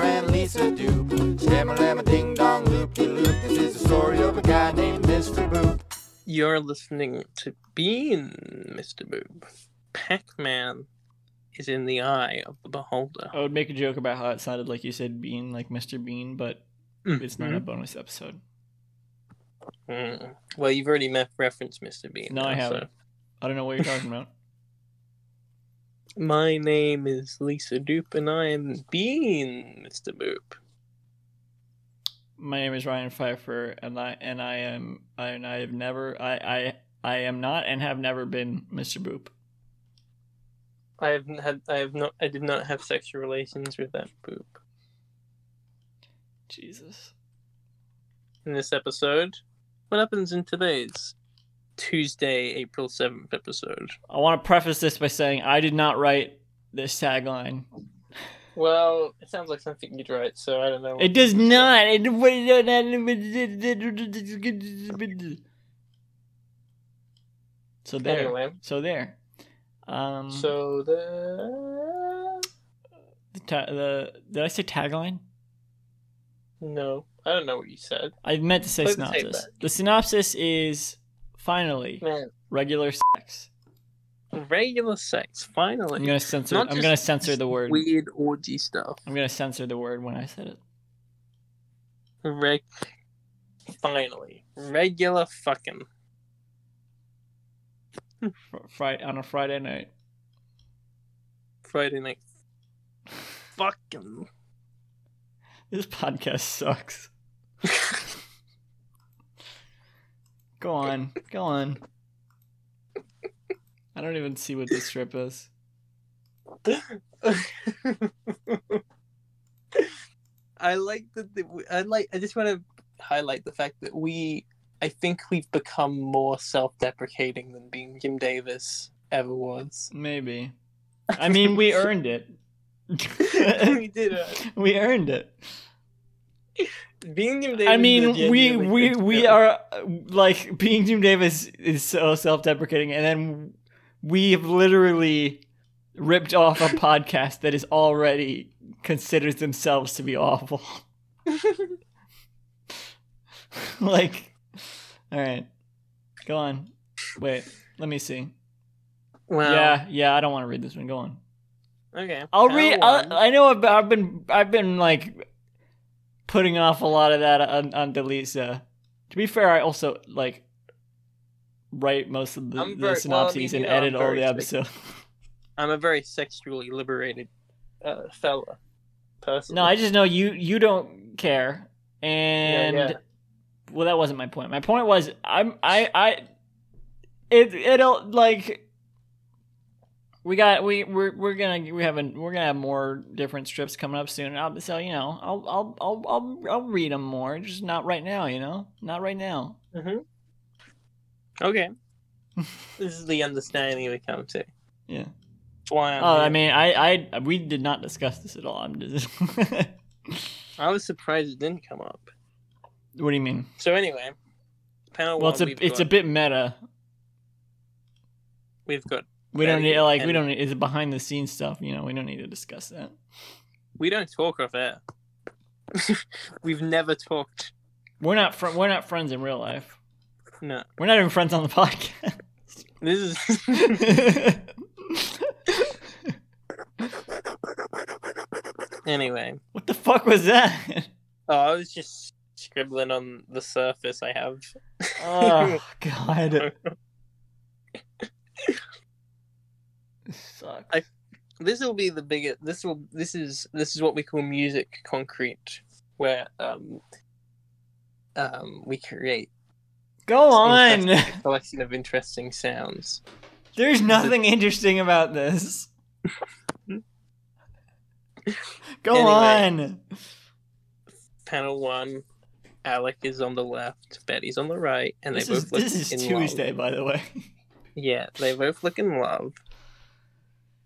Ryan and Lisa Doop. Shamma lamma ding dong loop de loop. This is the story of a guy named Mr. Boop. You're listening to Bean, Mr. Boob. Pac Man is in the eye of the beholder. I would make a joke about how it sounded like you said Bean, like Mr. Bean, but it's not a bonus episode. Mm. Well, you've already met referenced Mr. Bean. No, I now, so- haven't. I don't know what you're talking about. My name is Lisa Doop, and I am Bean, Mr. Boop. My name is Ryan Pfeiffer, and I and I am I, and I have never I I I am not and have never been Mr. Boop. I have had, I have not, I did not have sexual relations with that Boop. Jesus. In this episode, what happens in today's Tuesday, April seventh episode? I want to preface this by saying I did not write this tagline. Well, it sounds like something you'd write, so I don't know. It does not. It, so there. Anyway, So there. Um. so the the, ta- the did I say tagline? no, I don't know what you said. I meant to say Play the synopsis. The synopsis is finally Man, regular sex. regular sex. Finally, I'm gonna censor. Not I'm gonna censor the word. weird orgy stuff. I'm gonna censor the word when I said it. Reg. Finally, regular fucking. Friday on a Friday night. Friday night. Fucking. This podcast sucks. Go on, go on. I don't even see what this strip is. I like that. The, I like. I just want to highlight the fact that we. I think we've become more self-deprecating than being Jim Davis ever was. Maybe. I mean, we earned it. we did it. we earned it. Being Jim Davis. I mean, we we we are like being Jim Davis is so self-deprecating, and then we've literally ripped off a podcast that is already considers themselves to be awful. like, all right, go on. Wait, let me see. Well, yeah, yeah, I don't want to read this one. Go on. Okay. I'll read. I'll, I know I've, I've been I've been like putting off a lot of that on on Delisa. To be fair, I also like write most of the, I'm the very- well, I synopses mean, and know, edit all the episodes. I'm a very sexually liberated uh, fella. Person. no, I just know you you don't care, and yeah. well, that wasn't my point. My point was I'm I I it it'll like. We got we we're we're gonna we have a, we're gonna have more different strips coming up soon. I'll, so you know I'll I'll I'll I'll I'll read them more, just not right now. You know, not right now. hmm Okay. this is the understanding we come to. Yeah. That's why I'm Oh, here. I mean, I I we did not discuss this at all. I'm just. I was surprised it didn't come up. what do you mean? So anyway, panel Well, one. it's a we've it's got, a bit meta. We've got. We don't need like we don't need, it behind the scenes stuff. You know, we don't need to discuss that. We don't talk off air. we've never talked. We're not fr- we're not friends in real life. No. We're not even friends on the podcast. This is. anyway. what the fuck was that? Oh, I was just scribbling on the surface I have. oh god. This sucks. I- this will be the biggest this will this is this is what we call music concrete where um um we create Go on. a collection of interesting sounds There's nothing interesting about this. Go Anyway. on. panel one alec is on the left betty's on the right and they This both is look this is Tuesday, love. by the way. yeah they both look in love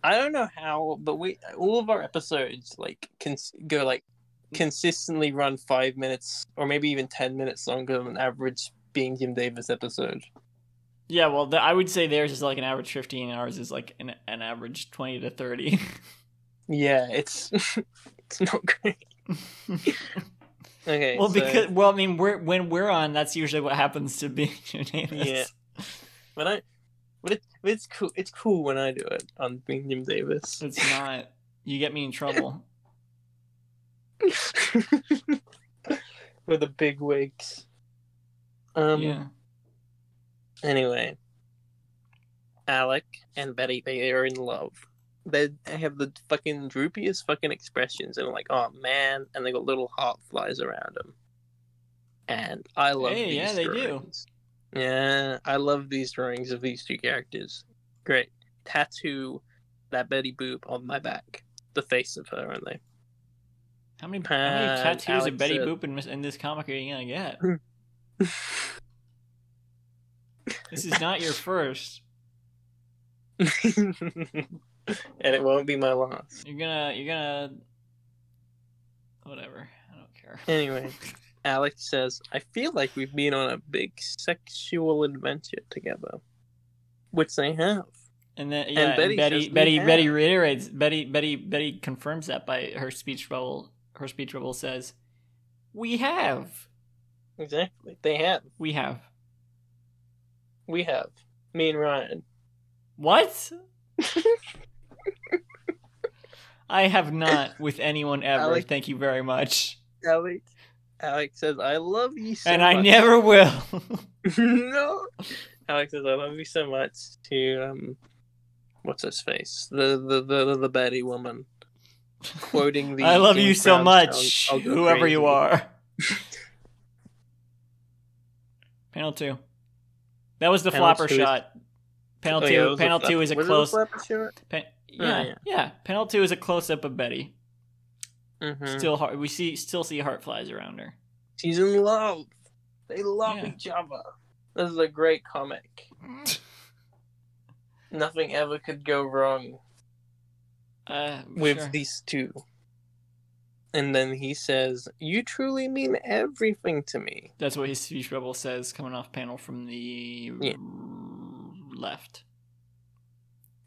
i don't know how but we all of our episodes like can go like consistently run five minutes or maybe even ten minutes longer than an average being jim davis episode Yeah, well, the, I would say theirs is like an average 15, and ours is like an, an average 20 to 30. Yeah, it's it's not great. Okay. well, so- because well, I mean, we're when we're on, that's usually what happens to being Jim Davis. Yeah. But I, but it, it's cool. It's cool when I do it on being Jim Davis. It's not. You get me in trouble. With the big wigs. Um. yeah. Anyway, Alec and Betty, they are in love. They have the fucking droopiest fucking expressions, and like, oh man, and they got little heart flies around them. And I love Hey, these yeah, they do. Yeah, I love these drawings of these two characters. Great. Tattoo that Betty Boop on my back. The face of her, aren't they? How many, how many tattoos Alex of Betty said- Boop in, in this comic are you gonna get? This is not your first. and it won't be my last. You're gonna. You're gonna. Whatever. I don't care. Anyway, Alex says, I feel like we've been on a big sexual adventure together. Which they have. And then yeah, and Betty Betty says Betty. Betty reiterates Betty Betty Betty confirms that by her speech bubble. Her speech bubble says, "We have, Exactly. They have. we have We have. Me and Ryan. what? I have not with anyone ever. Alex- Thank you very much, Alex. Alex says, I love you so and much. I never will." no. Alex says, I love you so much to, um, what's his face? The, the, the, the Betty woman. Quoting the. I love you so much, I'll go whoever you are. Panel two. That was the Panel flopper two is- shot. Panel Oh, two. yeah, panel two is a close. shot? Pan- Oh, yeah, yeah. yeah. Panel two is a close up of Betty. Mhm. Still, heart, we see still see heart flies around her. She's in love. They love Yeah. each other. This is a great comic. Nothing ever could go wrong Uh, with sure. these two. And then he says, You truly mean everything to me. That's what his speech bubble says coming off panel from the Yeah. left.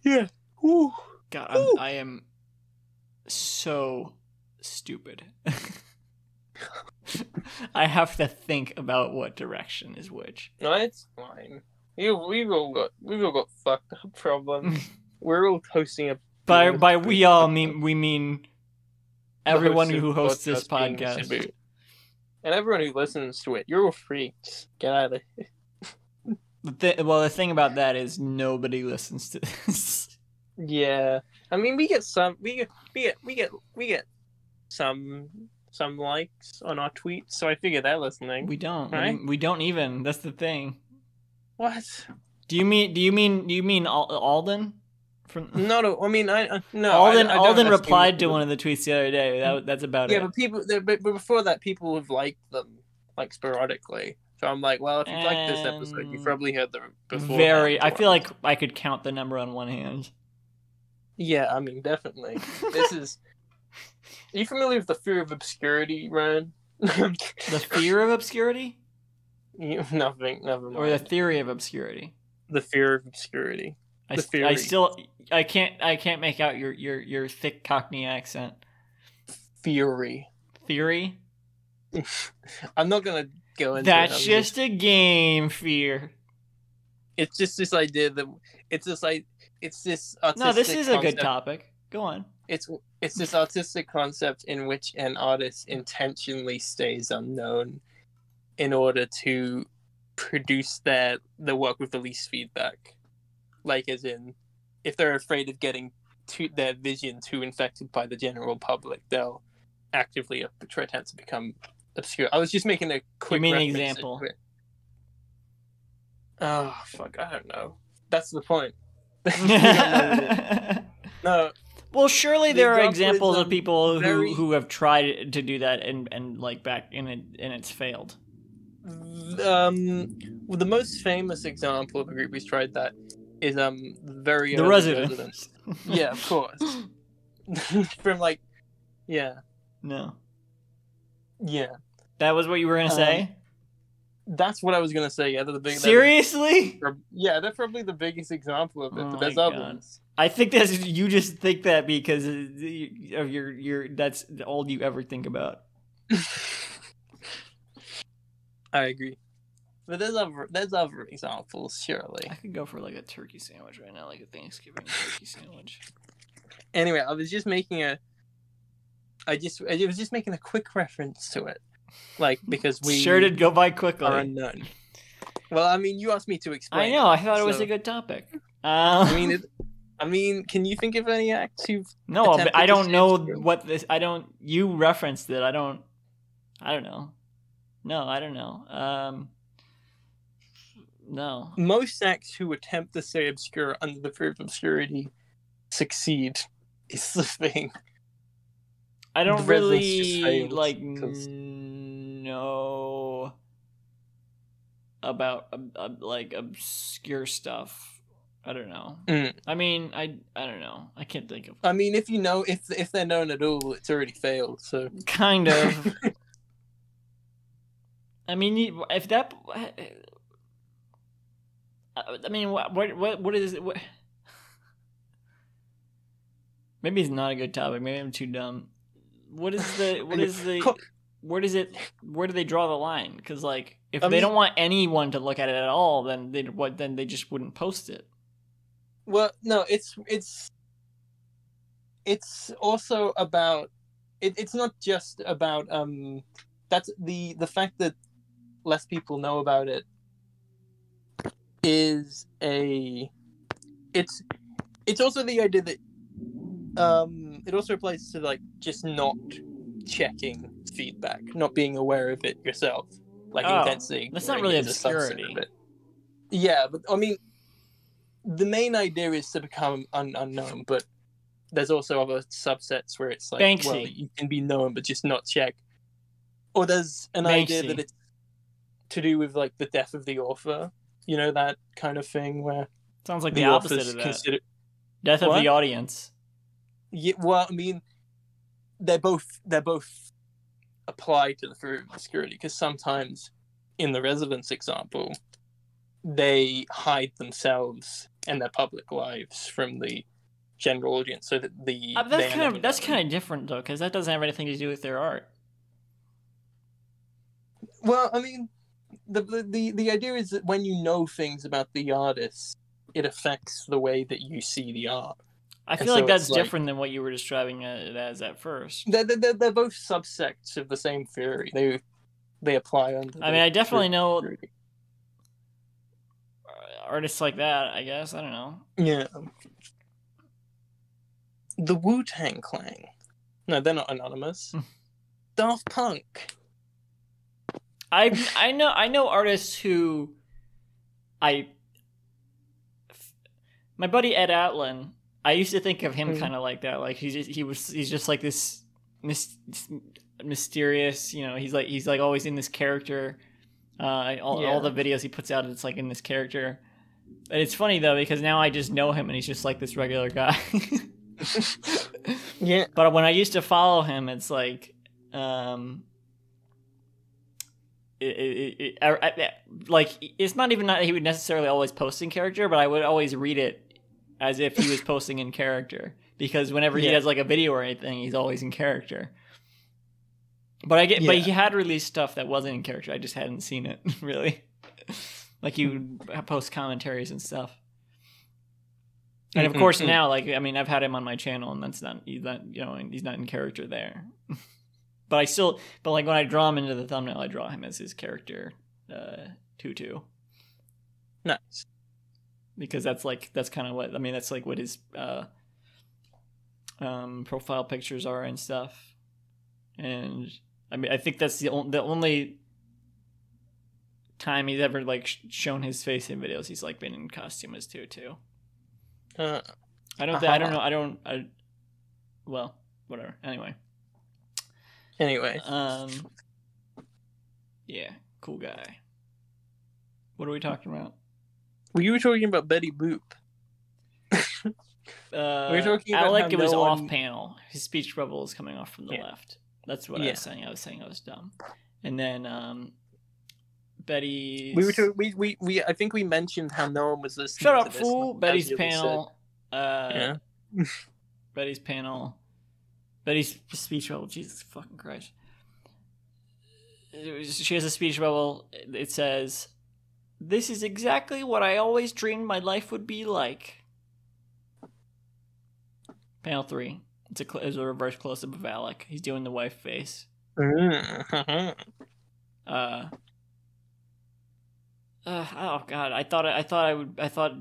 Yeah. Woo. God, I'm, I am so stupid. I have to think about what direction is which. No, it's fine. You, we've all got we've all got fucked up problems. We're all hosting a By by we all mean we mean everyone who hosts this podcast. And everyone who listens to it, you're all freaks. Get out of here. The well, the thing about that is nobody listens to this. Yeah, I mean, we get some, we get, we get, we get, we get some, some likes on our tweets. So I figure they're listening. We don't. We Right? don't- We don't even. That's the thing. what? Do you mean? Do you mean? Do you mean Alden? From No, no. I mean, I uh, no. Alden. I, I Alden replied to one of the tweets the other day. That, that's about Yeah, it. but people, but, before that, people have liked them like sporadically. So I'm like, well, if you like this episode, Um, you've probably heard them before. Very. I feel like I could count the number on one hand. Yeah, I mean, definitely. this is. Are you familiar with the fear of obscurity, Ryan? The fear of obscurity, You- nothing. Never mind. or the theory of obscurity. the fear of obscurity. I, The I still. I can't. I can't make out your your your thick Cockney accent. Fury. Theory. I'm not gonna go into. That's I'm just a game. Fear. It's just this idea that it's this like it's this. No, this is a good topic. Go on. It's it's this artistic concept in which an artist intentionally stays unknown in order to produce their the work with the least feedback. Like as in, if they're afraid of getting too, their vision too infected by the general public, they'll actively attempt to become obscure. I was just making a quick. mean an reference to example? Oh fuck! I don't know. That's the point. no, well, surely there are examples of people who, very- who have tried to do that and, and like back in it and it's failed. um, well, the most famous example of a group who's tried that is um very the early residents. Yeah, of course. From like, yeah, no, yeah. that was what you were gonna Um, say. That's what I was gonna say. Yeah, they're the big. Seriously? they're- yeah, they're probably the biggest example of it. Oh but there's God. ones. I think that's you just think that because of your your that's all you ever think about. I agree. But there's other there's other examples, surely. I could go for like a turkey sandwich right now, like a Thanksgiving turkey sandwich. Anyway, I was just making a. I just I was just making a quick reference to it, like because we sure did go by are quickly. unknown. Well, I mean, you asked me to explain. I know. I thought it was a good topic. Um, I mean, it, I mean, can you think of any acts who've? no, but I don't know true. what this. I don't. You referenced it. I don't. I don't know. No, I don't know. Um, no. Most acts who attempt to stay obscure under the fear of obscurity succeed. Is the thing. I don't The really like 'cause- know about um, uh, like obscure stuff. I don't know. Mm. I mean, I I don't know. I can't think of I mean, if you know, if if they're known at all, it's already failed. So kind of. I mean, if that. I mean, what what what, is it? What... Maybe it's not a good topic. Maybe I'm too dumb. What is the what is the where does it where do they draw the line? Because like if I they mean- don't want anyone to look at it at all, then they what then they just wouldn't post it. Well, no, it's it's it's also about it, it's not just about um that's the the fact that less people know about it is a it's it's also the idea that um it also applies to like just not checking feedback not being aware of it yourself like Oh, intensely that's not really obscurity. yeah but i mean the main idea is to become un- unknown but there's also other subsets where it's like well you can be known but just not check. Or there's an idea that it's to do with like the death of the author. You know that kind of thing where Sounds like the, the, opposite of that. consider Death of the audience. yeah, well i mean they're both they're both apply to the fear of obscurity because sometimes in the Residents example they hide themselves and their public lives from the general audience so that the Uh, that's kind of that's kind of different though, because that doesn't have anything to do with their art. Well, I mean, the, the the idea is that when you know things about the artist, it affects the way that you see the art. I And feel like so that's it's like- different than what you were describing it as at first. They're, they're, they're both subsects of the same theory. They they apply under. I mean, I definitely know theory. Artists like that. I guess I don't know. Yeah. The Wu Tang Clan. No, they're not anonymous. Hmm. Daft Punk. I I know I know artists who I my buddy Ed Atlin. I used to think of him Mhm. kind of like that. Like he's just, he was he's just like this mys- mysterious. You know, he's like he's like always in this character. Uh, all, Yeah. all the videos he puts out, it's like in this character. And it's funny though because now I just know him and he's just like this regular guy. Yeah. But when I used to follow him, it's like, um, it, it, it, I- I- like it's not even that he would necessarily always post in character, but I would always read it as if he was posting in character because whenever he Yeah. does like a video or anything, he's always in character. But I get, but he had released stuff that wasn't in character. I just hadn't seen it really. Like you would post commentaries and stuff. And of Mm, course mm, mm. now, like I mean, I've had him on my channel, and that's not he's not you know he's not in character there. but I still, but like when I draw him into the thumbnail, I draw him as his character, uh, Tutu, Nice. because that's like that's kind of what I mean. That's like what his uh, um, profile pictures are and stuff. And I mean, I think that's the on- the only time he's ever like sh- shown his face in videos. He's like been in costume as Tutu. Uh, I don't. Th- I don't Uh-huh. know. I don't. I. Well, whatever. Anyway. anyway, Um. Yeah. Cool guy. What are we talking about? we were talking about Betty Boop. Uh, We were talking about Alec how was no off one- panel. His speech bubble is coming off from the Yeah. left. That's what I was saying. I was saying I was dumb. And then um, Betty. We were to, we, we we I think we mentioned how no one was listening. Shut up, this, fool! Betty's panel. Uh, Yeah. Betty's panel. Betty's speech bubble. Jesus fucking Christ. Was- She has a speech bubble. It says, "This is exactly what I always dreamed my life would be like." Panel three. It's a it's a reverse close up of Alec. He's doing the wife face. Mhm. Uh, uh, oh god, I thought I thought I would I thought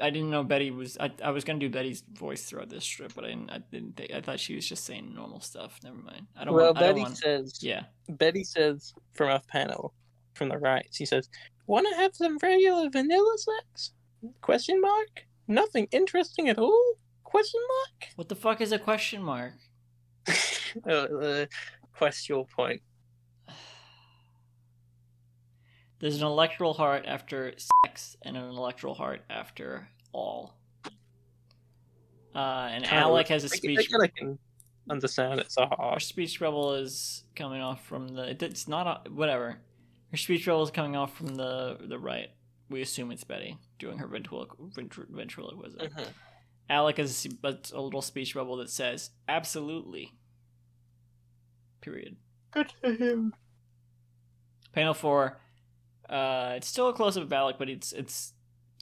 I didn't know Betty was I, I was gonna do Betty's voice throughout this strip, but I didn't I didn't think I thought she was just saying normal stuff. Never mind. I don't well, want, I don't Betty want says. yeah. Betty says from off panel, from the right. She says, "Want to have some regular vanilla sex?" Question mark. Nothing interesting at all. Question mark. What the fuck is a question mark? uh, uh, question point. There's an electoral heart after sex and an electoral heart after all. Uh, and Kinda Alec has a speech. I I can understand it's a heart. Her speech bubble is coming off from the. It's not a, whatever. Her speech bubble is coming off from the the right. We assume it's Betty doing her ventrilo- ventri- ventriloquism. Mhm. Alec has a little speech bubble that says "absolutely." Period. Good for him. Panel four. Uh, it's still a close up of Alec, but it's it's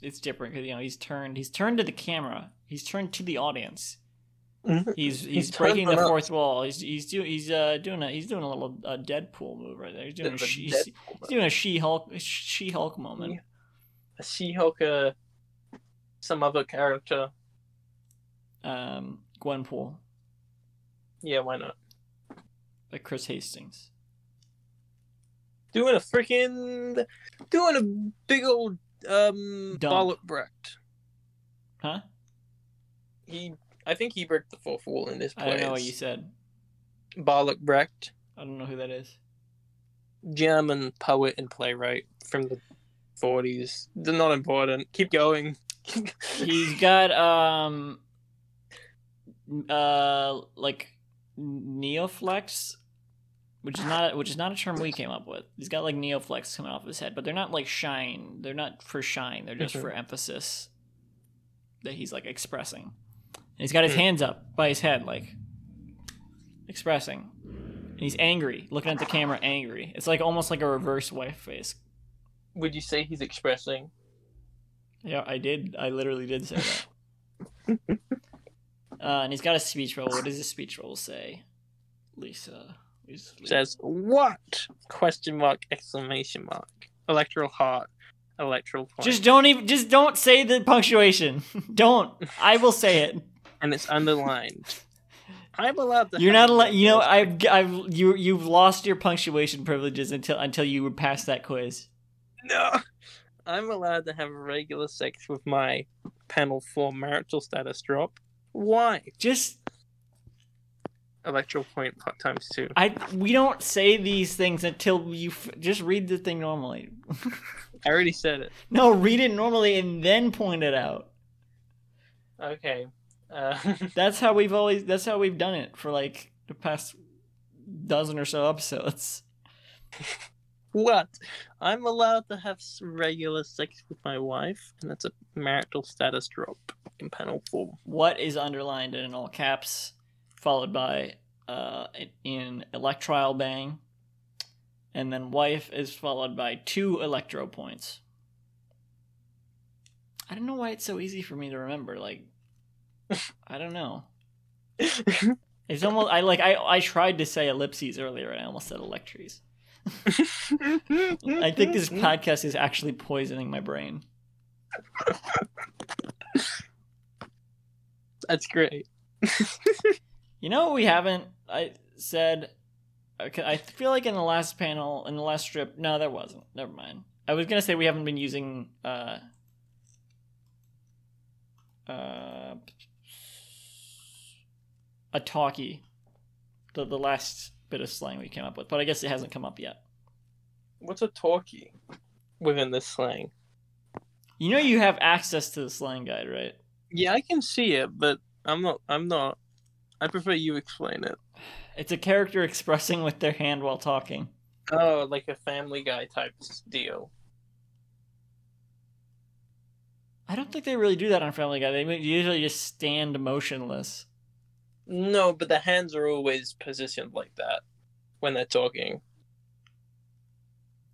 it's different because you know he's turned he's turned to the camera. He's turned to the audience. Mhm. He's he's, He's breaking the them up. fourth wall. He's he's doing he's uh doing a he's doing a little uh, Deadpool move right there. He's doing a a she, he's, he's, doing a She Hulk She Hulk moment. Yeah. A She-Hulk, uh, some other character. Um, Gwenpool Yeah, why not? Like Chris Hastings. Doing a freaking, doing a big old um Dump. Bertolt Brecht. Huh? He, I think he broke the fourth wall in this I don't know what you said. Bertolt Brecht, I don't know who that is. German poet and playwright from the forties. They're not important. Keep going. He's got um uh like neoflex which is not which is not a term we came up with. He's got like neoflex coming off his head, but they're not like shine. They're not for shine. They're just for emphasis that he's like expressing. And he's got his hands up by his head like expressing. And he's angry, looking at the camera angry. It's like almost like a reverse wife face. Would you say he's expressing? Yeah, I did. I literally did say that. uh, and he's got a speech bubble. What does his speech bubble say? Lisa. Lisa. Says what? Question mark! Exclamation mark! Electoral heart. Electoral point. Just don't even. Just don't say the punctuation. don't. I will say it. and it's underlined. I'm allowed to. You're not allowed. You know, I've, I've, you, you've lost your punctuation privileges until until you were past that quiz. No. I'm allowed to have regular sex with my panel four marital status drop. Why? Just Electoral point times two. I. We don't say these things until you f- just read the thing normally. I already said it. no, read it normally and then point it out. Okay. Uh, That's how we've always. That's how we've done it for like the past dozen or so episodes. what? I'm allowed to have regular sex with my wife, and that's a marital status drop in panel four. What is underlined in all caps, followed by uh in electrile bang, and then wife is followed by two electro points. I don't know why it's so easy for me to remember. Like, I don't know. It's almost I like I I tried to say ellipses earlier and I almost said electries. I think this podcast is actually poisoning my brain. That's great. You know what we haven't I said okay, I feel like in the last panel in the last strip no that wasn't. Never mind. I was going to say we haven't been using uh uh a talkie the the last bit of slang we came up with, but I guess it hasn't come up yet. What's a talkie within this slang? You know you have access to the slang guide, right? Yeah, I can see it, but I'm not. I'm not. I prefer you explain it. It's a character expressing with their hand while talking. Oh, like a Family Guy type deal. I don't think they really do that on Family Guy. They usually just stand motionless. No, but the hands are always positioned like that when they're talking.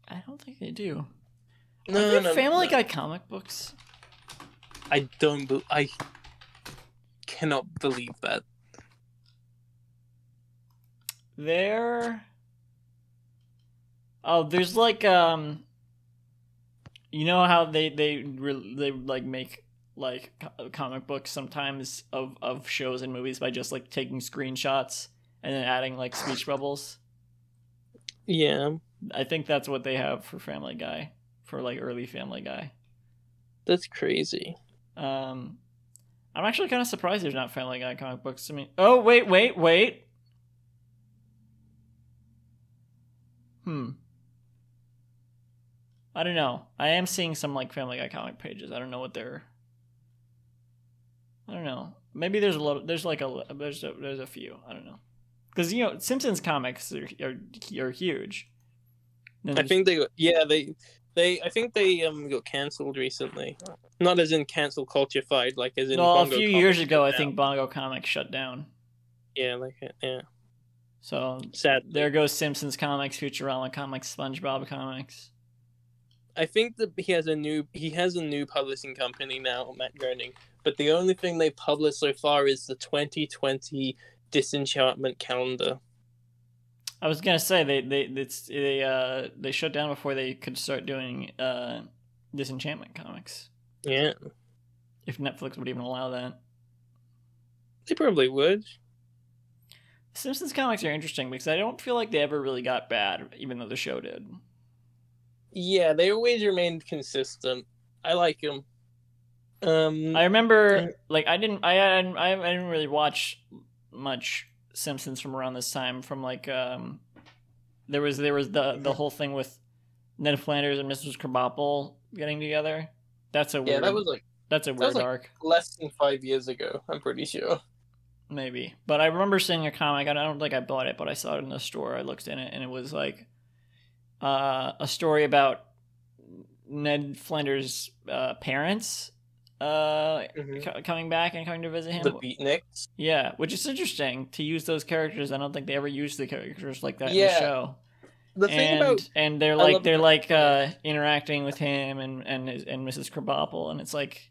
I don't think they do. No, Are there no, Family no. Guy comic books? I don't. Be- I cannot believe that. There. Oh, there's like um. You know how they they re- they like make like comic books sometimes of of shows and movies by just like taking screenshots and then adding like speech bubbles. Yeah, I think that's what they have for Family Guy, for like early Family Guy. that's crazy. Um, I'm actually kind of surprised there's not Family Guy comic books. I mean, oh wait, wait, wait. Hmm. I don't know. I am seeing some like Family Guy comic pages. I don't know what they're. I don't know. Maybe there's a lot. There's like a there's a, there's a few. I don't know. Because you know Simpsons comics are are, are huge. I think they. Got, yeah, they. They. I think they um got cancelled recently. Not as in cancel cultureified, like as in. well, a few years ago, I think. Bongo Comics shut down. Yeah, like yeah. So Sad. There goes Simpsons comics, Futurama comics, SpongeBob comics. I think that he has a new he has a new publishing company now, Matt Groening. But the only thing they published so far is the 2020 Disenchantment calendar. I was gonna say they they it's, they uh they shut down before they could start doing uh Disenchantment comics. Yeah, If Netflix would even allow that. they probably would. Simpsons comics are interesting because I don't feel like they ever really got bad, even though the show did. Yeah, they always remained consistent. I like them. Um, I remember, like, I didn't, I, I, didn't- I didn't really watch much Simpsons from around this time. From like, um, there was there was the the whole thing with Ned Flanders and Mrs. Krabappel getting together. That's a weird, yeah, that was like that's a was weird like- arc, less than five years ago. I'm pretty sure. Maybe. But I remember seeing a comic. I don't think I bought it, but I saw it in the store. I looked in it, and it was like uh, a story about Ned Flanders' uh, parents uh, Mhm. co- coming back and coming to visit him. The Beatniks. Yeah, which is interesting to use those characters. I don't think they ever used the characters like that in the show. The thing and about and they're like they're the- like uh, interacting with him and and his, and Mrs. Krabappel, and it's like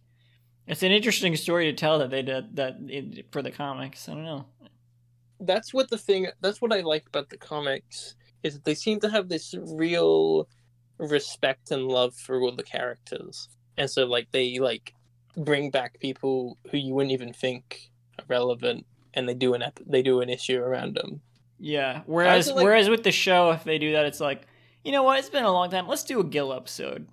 it's an interesting story to tell that they did that it, for the comics. I don't know. that's what the thing that's what I like about the comics is that they seem to have this real respect and love for all the characters. And so like they like bring back people who you wouldn't even think are relevant and they do an ep- they do an issue around them. Yeah. Whereas like- whereas with the show, if they do that, it's like you know what? It's been a long time. Let's do a Gil episode.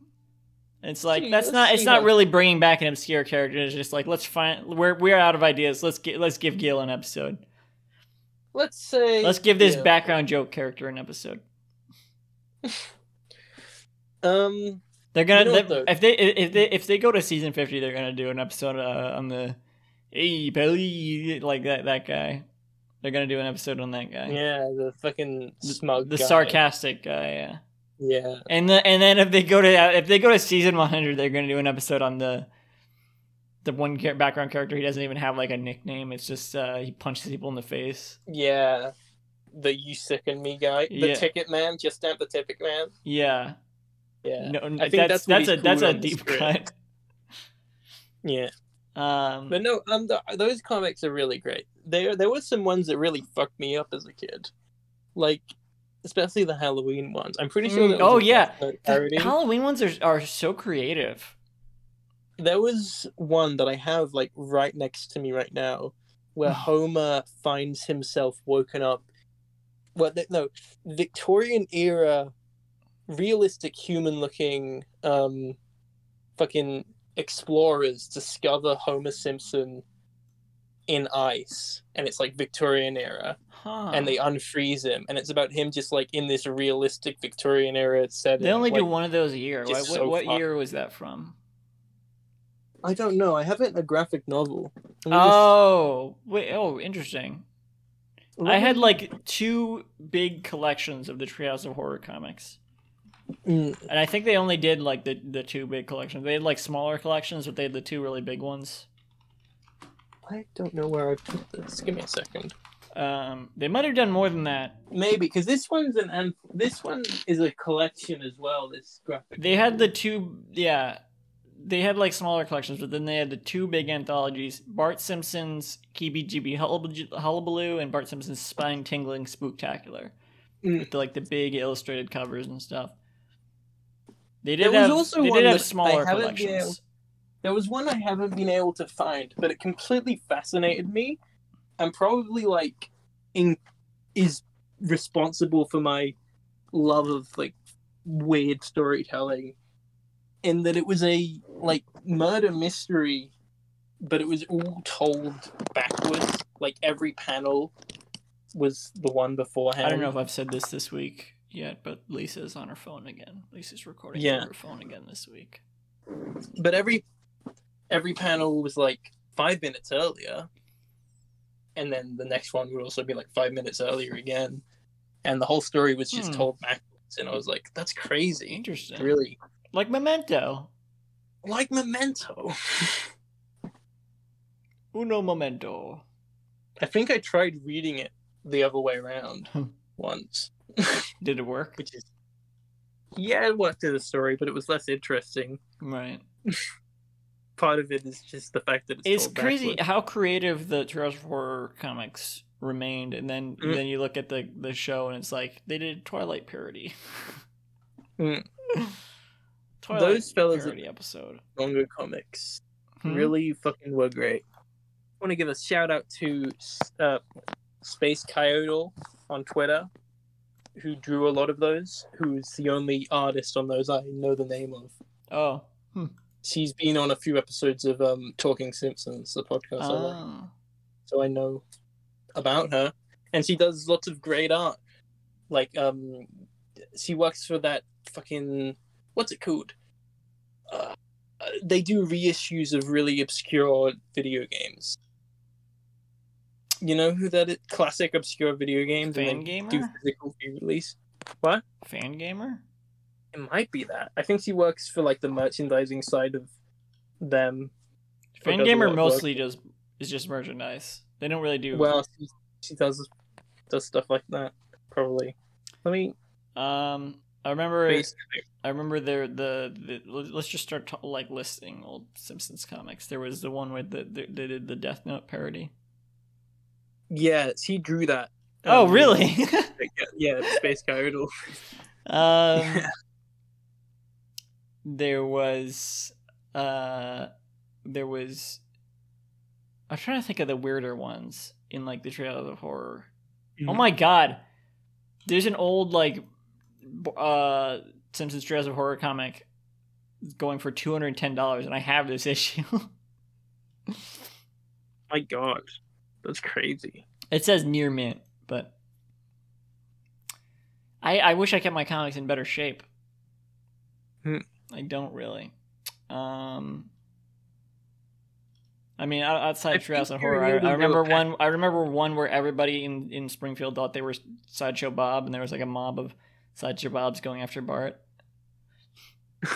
It's like that's not. It's not really bringing back an obscure character. It's just like let's find. We're we're out of ideas. Let's get let's give Gil an episode. Let's say Let's give this yeah, background joke character an episode. Um They're gonna You know they- if they if they if they go to season fifty, they're gonna do an episode uh, on the hey Billy like that that guy. They're gonna do an episode on that guy. yeah, the fucking The- smug the guy. sarcastic guy. Yeah. Yeah. And the, and then if they go to if they go to season 100, they're gonna do an episode on the the one char- background character. He doesn't even have like a nickname. It's just uh, he punches people in the face. Yeah. The you sicken me guy. The Yeah. ticket man, just stamp the ticket man. Yeah, Yeah. no, I think that's that's that's, a that's a deep cut. Yeah. Um, But no, um, the, those comics are really great. There, there were some ones that really fucked me up as a kid, like especially the Halloween ones. I'm pretty sure. Mm, oh, yeah. The. Halloween ones are are so creative. There was one that I have like right next to me right now, where Homer finds himself woken up. Well, th- no, Victorian era, realistic human-looking, um, fucking explorers discover Homer Simpson in ice, and it's like Victorian era, Huh. and they unfreeze him, and it's about him just like in this realistic Victorian era setting. they only do one of those a year. Why, what so what year was that from? I don't know. I have it in a graphic novel. Let me just- Oh wait. Oh, interesting. I had like two big collections of the Treehouse of Horror comics. Mm, And I think they only did like the, the two big collections. They had like smaller collections, but they had the two really big ones. I don't know where I put this. Give me a second. Um, they might have done more than that. Maybe because this one's an and this one is a collection as well. This graphic. They had the two, yeah, they had like smaller collections, but then they had the two big anthologies: Bart Simpson's Heebie-Jeebie Hullab- Hullabaloo and Bart Simpson's Spine Tingling Spooktacular, Mm. with like the big illustrated covers and stuff. They There did was have also they one did have smaller haven't collections. There was one I haven't been able to find, but it completely fascinated me, and probably like, in is responsible for my love of like weird storytelling. In that it was a like murder mystery, but it was all told backwards. Like every panel was the one beforehand. I don't know if I've said this this week yet, but Lisa's on her phone again. Lisa's recording Yeah. from her phone again this week. but every every panel was like five minutes earlier and then the next one would also be like five minutes earlier again and the whole story was just Hmm. told backwards and i was like that's crazy Interesting. really Like Memento. like memento Uno momento. i think i tried reading it the other way around Hmm. once Did it work? which is yeah it worked as a story but it was less interesting Right. part of it is just the fact that it's, It's crazy backwards. how creative the Treehouse of Horror comics remained, and then Mm. then you look at the the show and it's like they did Twilight parody. Mm. Twilight Those fellas parody episode. manga comics Hmm? really fucking were great. I want to give a shout out to uh, Space Coyote on Twitter, who drew a lot of those. Who's the only artist on those I know the name of. Oh. She's been on a few episodes of um, Talking Simpsons, the podcast, I like, Ah. so I know about her. And she does lots of great art. Like, um, she works for that fucking what's it called? Uh, they do reissues of really obscure video games. You know who that is? Classic obscure video games. Fangamer? do physical re-release. Fangamer? It might be that. I think she works for like the merchandising side of them. Or Fangamer work. mostly just is just merchandise. They don't really do Well, she, she does does stuff like that. Probably. Let me. um I remember Base, I remember there the, the let's just start ta- like listing old Simpsons comics. There was the one with the, the they did the Death Note parody. yeah, she drew that. Oh, Um, really? Yeah, Space Coyote. um, there was uh, there was. I'm trying to think of the weirder ones in like the Treehouse of Horror. Oh Mhm. my god, there's an old like uh Simpsons Treehouse of Horror comic going for two hundred and ten dollars, and I have this issue. My God, that's crazy. It says near mint, but I I wish I kept my comics in better shape. Hmm. I don't really. Um, I mean, outside I Treehouse of Horror, I, I remember one. I remember one where everybody in in Springfield thought they were Sideshow Bob, and there was like a mob of Sideshow Bobs going after Bart.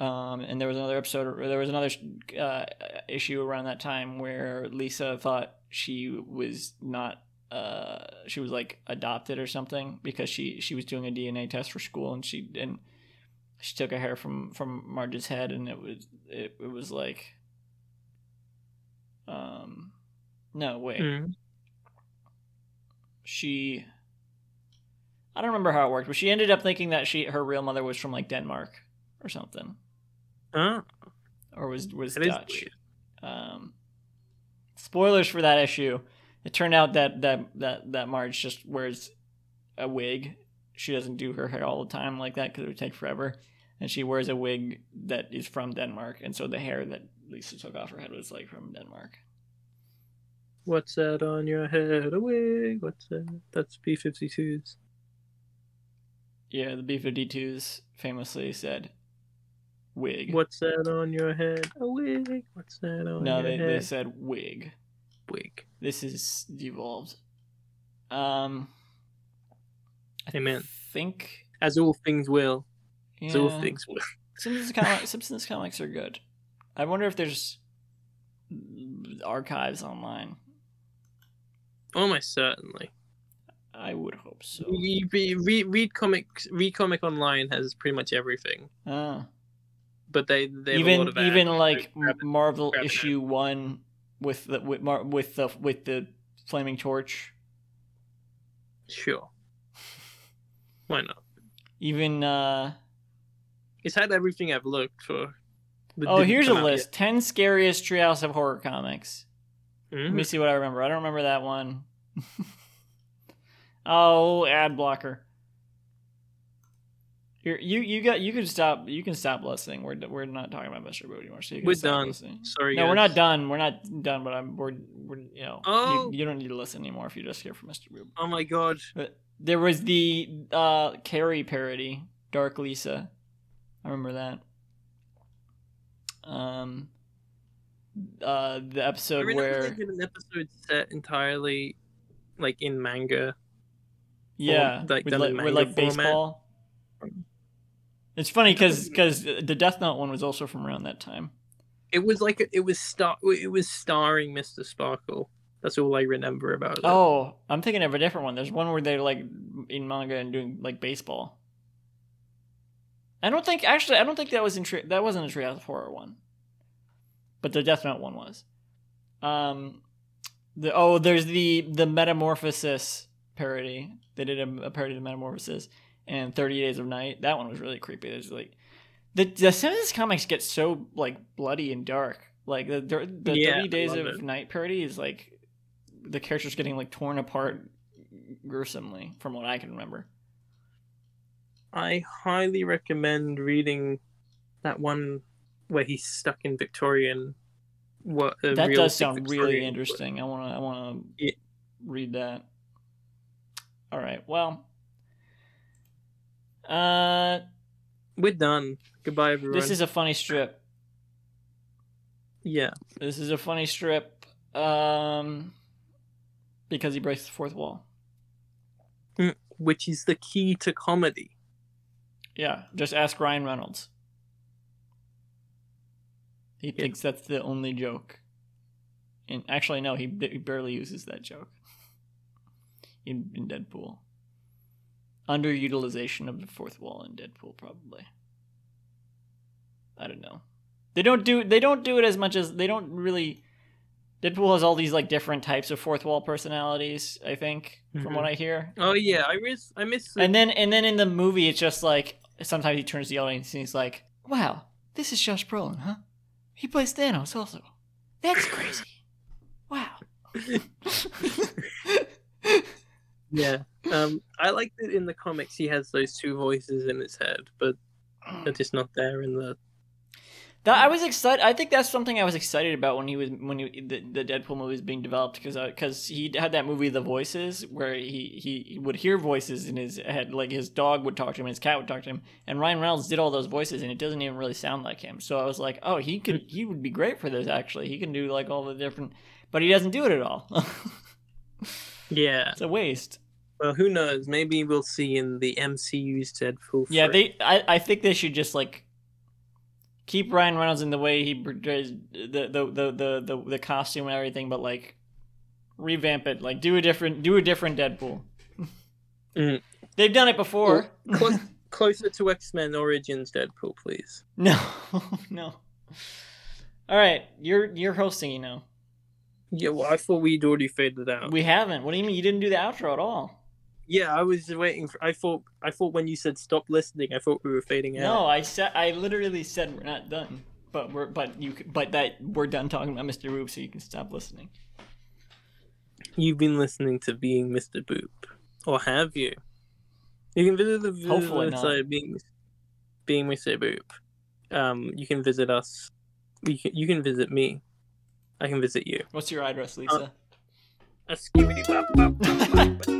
Um, and there was another episode, or there was another uh, issue around that time where Lisa thought she was not, uh, she was like adopted or something because she she was doing a DNA test for school and she and she took a hair from from Marge's head and it was it, it was like, um, no wait, Mhm. she. I don't remember how it worked, but she ended up thinking that she her real mother was from like Denmark or something Huh? or was was That Dutch. Um, spoilers for that issue. It turned out that that that that Marge just wears a wig. She doesn't do her hair all the time like that because it would take forever, and she wears a wig that is from Denmark, and so the hair that Lisa took off her head was like from Denmark. What's that on your head? A wig. What's that? That's B 52s. Yeah, the B 52s famously said wig. What's that on your head? A wig. What's that on No, your they, head? No, they said wig. wig. This is devolved. Um, I Amen. think As all things will. As all things will. Simpsons comic, Simpsons comics are good. I wonder if there's archives online. Almost certainly. I would hope so. You, read, read comics. Read comic online has pretty much everything, Ah. but they they have a lot even even like Grab it. Marvel grab it. issue one with the with Mar- with the with the flaming torch. sure. Why not? Even uh It's had everything I've looked for. oh, here's a list: ten scariest treehouse of horror comics. yet. Let me Mhm. see what I remember. I don't remember that one. oh, ad blocker. Here, you you got you can stop you can stop listening. We're we're not talking about Mr. Boo anymore. So you can We're done. listening. Sorry. No, we're not done. We're not done. But I'm we're we're you know Oh. you, you don't need to listen anymore if you just hear from Mr. Boop. Oh my god. But there was the uh Carrie parody, Dark Lisa. I remember that. Um uh the I episode remember where they did an episode set entirely like in manga. yeah, like, with, like, with like format. baseball. It's funny because because the Death Note one was also from around that time. It was like it was star. It was starring Mr. Sparkle. That's all I remember about it. Oh, I'm thinking of a different one. There's one where they're like in manga and doing like baseball. I don't think actually I don't think that was in Tre- that wasn't a Treehouse of Horror one, but the Death Note one was. Um, the oh there's the the Metamorphosis parody. They did a, a parody of Metamorphosis and Thirty Days of Night. That one was really creepy. There's like the the Simpsons comics get so like bloody and dark. Like the the Yeah, Thirty Days of it. Night parody is like the characters getting like torn apart gruesomely from what I can remember. I highly recommend reading that one where he's stuck in Victorian. What a that does sound really Victorian- interesting. I want to I want to Yeah. read that. All right. Well, uh We're done. Goodbye, everyone. this is a funny strip. yeah. This is a funny strip um because he breaks the fourth wall. Mm, which is the key to comedy. Yeah, just ask Ryan Reynolds. He Yeah. thinks that's the only joke. And actually, no, he, he barely uses that joke in, in Deadpool. Underutilization of the fourth wall in Deadpool, probably. I don't know. They don't do they don't do it as much as they don't really. Deadpool has all these like different types of fourth wall personalities. I think, from Mhm. what I hear. Oh yeah, I miss. I miss. The, And then and then in the movie, it's just like sometimes he turns to the audience and he's like, "Wow, this is Josh Brolin, huh? He plays Thanos also. That's crazy. Wow." yeah. Um, I like that in the comics he has those two voices in his head, but they're just not there in the. That I was excited. I think that's something I was excited about when he was when he, the, the Deadpool movie was being developed because because he had that movie The Voices where he, he he would hear voices in his head like his dog would talk to him, and his cat would talk to him, and Ryan Reynolds did all those voices and it doesn't even really sound like him. So I was like, oh, he could he would be great for this actually. He can do like all the different, but he doesn't do it at all. Yeah. it's a waste. Well, who knows? Maybe we'll see in the MCU's Deadpool. Yeah, 3. they. I, I think they should just like keep Ryan Reynolds in the way he portrays the the the the the, the costume and everything, but like revamp it. Like do a different do a different Deadpool. Mm. They've done it before. Clo- closer to X Men Origins Deadpool, please. no, no. All right, you're you're hosting, you know. Yeah, well, I thought we'd already faded out. We haven't. What do you mean you didn't do the outro at all? Yeah, I was waiting for. I thought. I thought when you said stop listening, I thought we were fading out. No, I said I literally said we're not done. But we're but you but that we're done talking about Mr. Boop, so you can stop listening. You've been listening to Being Mr. Boop, or have you? You can visit the Hopefully not. website Being Being Mr. Boop. Um, you can visit us. You can, you can visit me. I can visit you. What's your address, Lisa? A